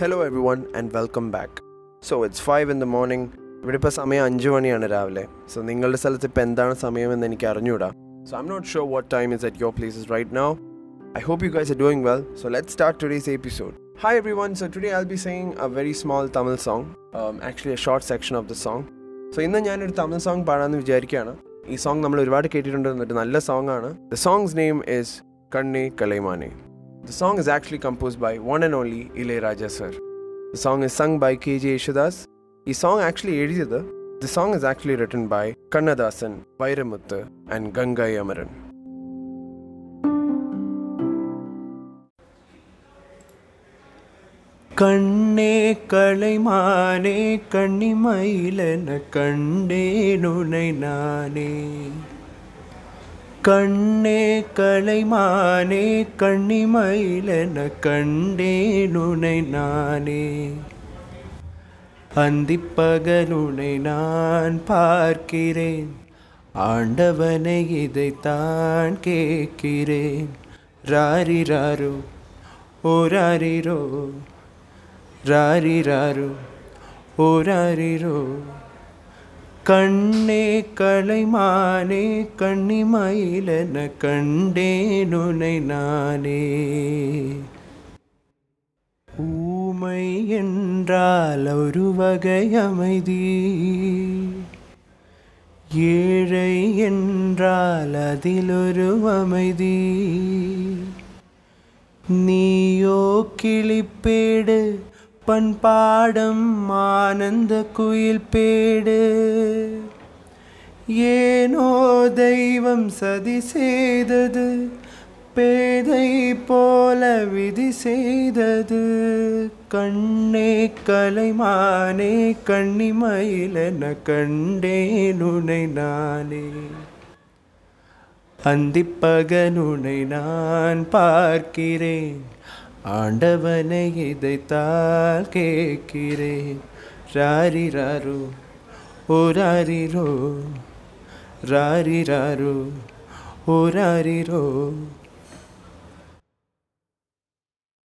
Hello everyone and welcome back so it's five in the morning ഇവിടെ ഇപ്പോൾ സമയം അഞ്ച് മണിയാണ് രാവിലെ. സോ നിങ്ങളുടെ സ്ഥലത്ത് ഇപ്പോൾ എന്താണ് സമയമെന്ന് എനിക്ക് അറിഞ്ഞൂടാ. So I'm not sure what time is at your places right now I hope you guys are doing well. So let's start today's episode Hi everyone. One so today I be saying a very small song. Song actually a short section of the song so ഇന്ന് ഞാനൊരു Tamil song പാടാമെന്ന് വിചാരിക്കുകയാണ്. ഈ song നമ്മൾ ഒരുപാട് കേട്ടിട്ടുണ്ട്. എന്നിട്ട് നല്ല song ആണ്. ദ സോങ്സ് നെയിം ഇസ് കണ്ണി കലൈമാനെ The song is actually composed by one and only Ilayaraja sir. The song is sung by K.J. Yeshudas. The song actually எழுதியது The song is actually written by Kannadasan, Vairamuthu and Gangai Amaran. கண்ணே களைமானே கண்ணிமயிலென கண்டேனுனை நானே கண்ணே கலைமானே கண்ணிமயிலென கண்டேனுனை நானே. அந்திப்பகலுனை நான் பார்க்கிறேன் ஆண்டவனை இதைத்தான் கேட்கிறேன். ராரிராரோ ஓராரிரோ ராரிராரோ ராரிரோ கண்ணே கலைமானே கண்ணிமயிலென கண்டேனுனை நானே. ஊமை என்றால் ஒரு வகை அமைதி. ஏழை என்றால் அதில் ஒரு அமைதி. நீயோ கிளிப்பேடு பண்பாடம் ஆனந்த குயில் பேடு ஏனோ தெய்வம் சதி செய்தது பேதை போல விதி செய்தது. கண்ணே கலைமானே கண்ணிமயிலென கண்டேனுனை நானே. அந்திப்பகனுனை நான் பார்க்கிறேன் ஆண்டவனை இதைத்தால் கேட்கிறேன். ராரிராரோ ஓராரிரோ री रारु ओ रिरु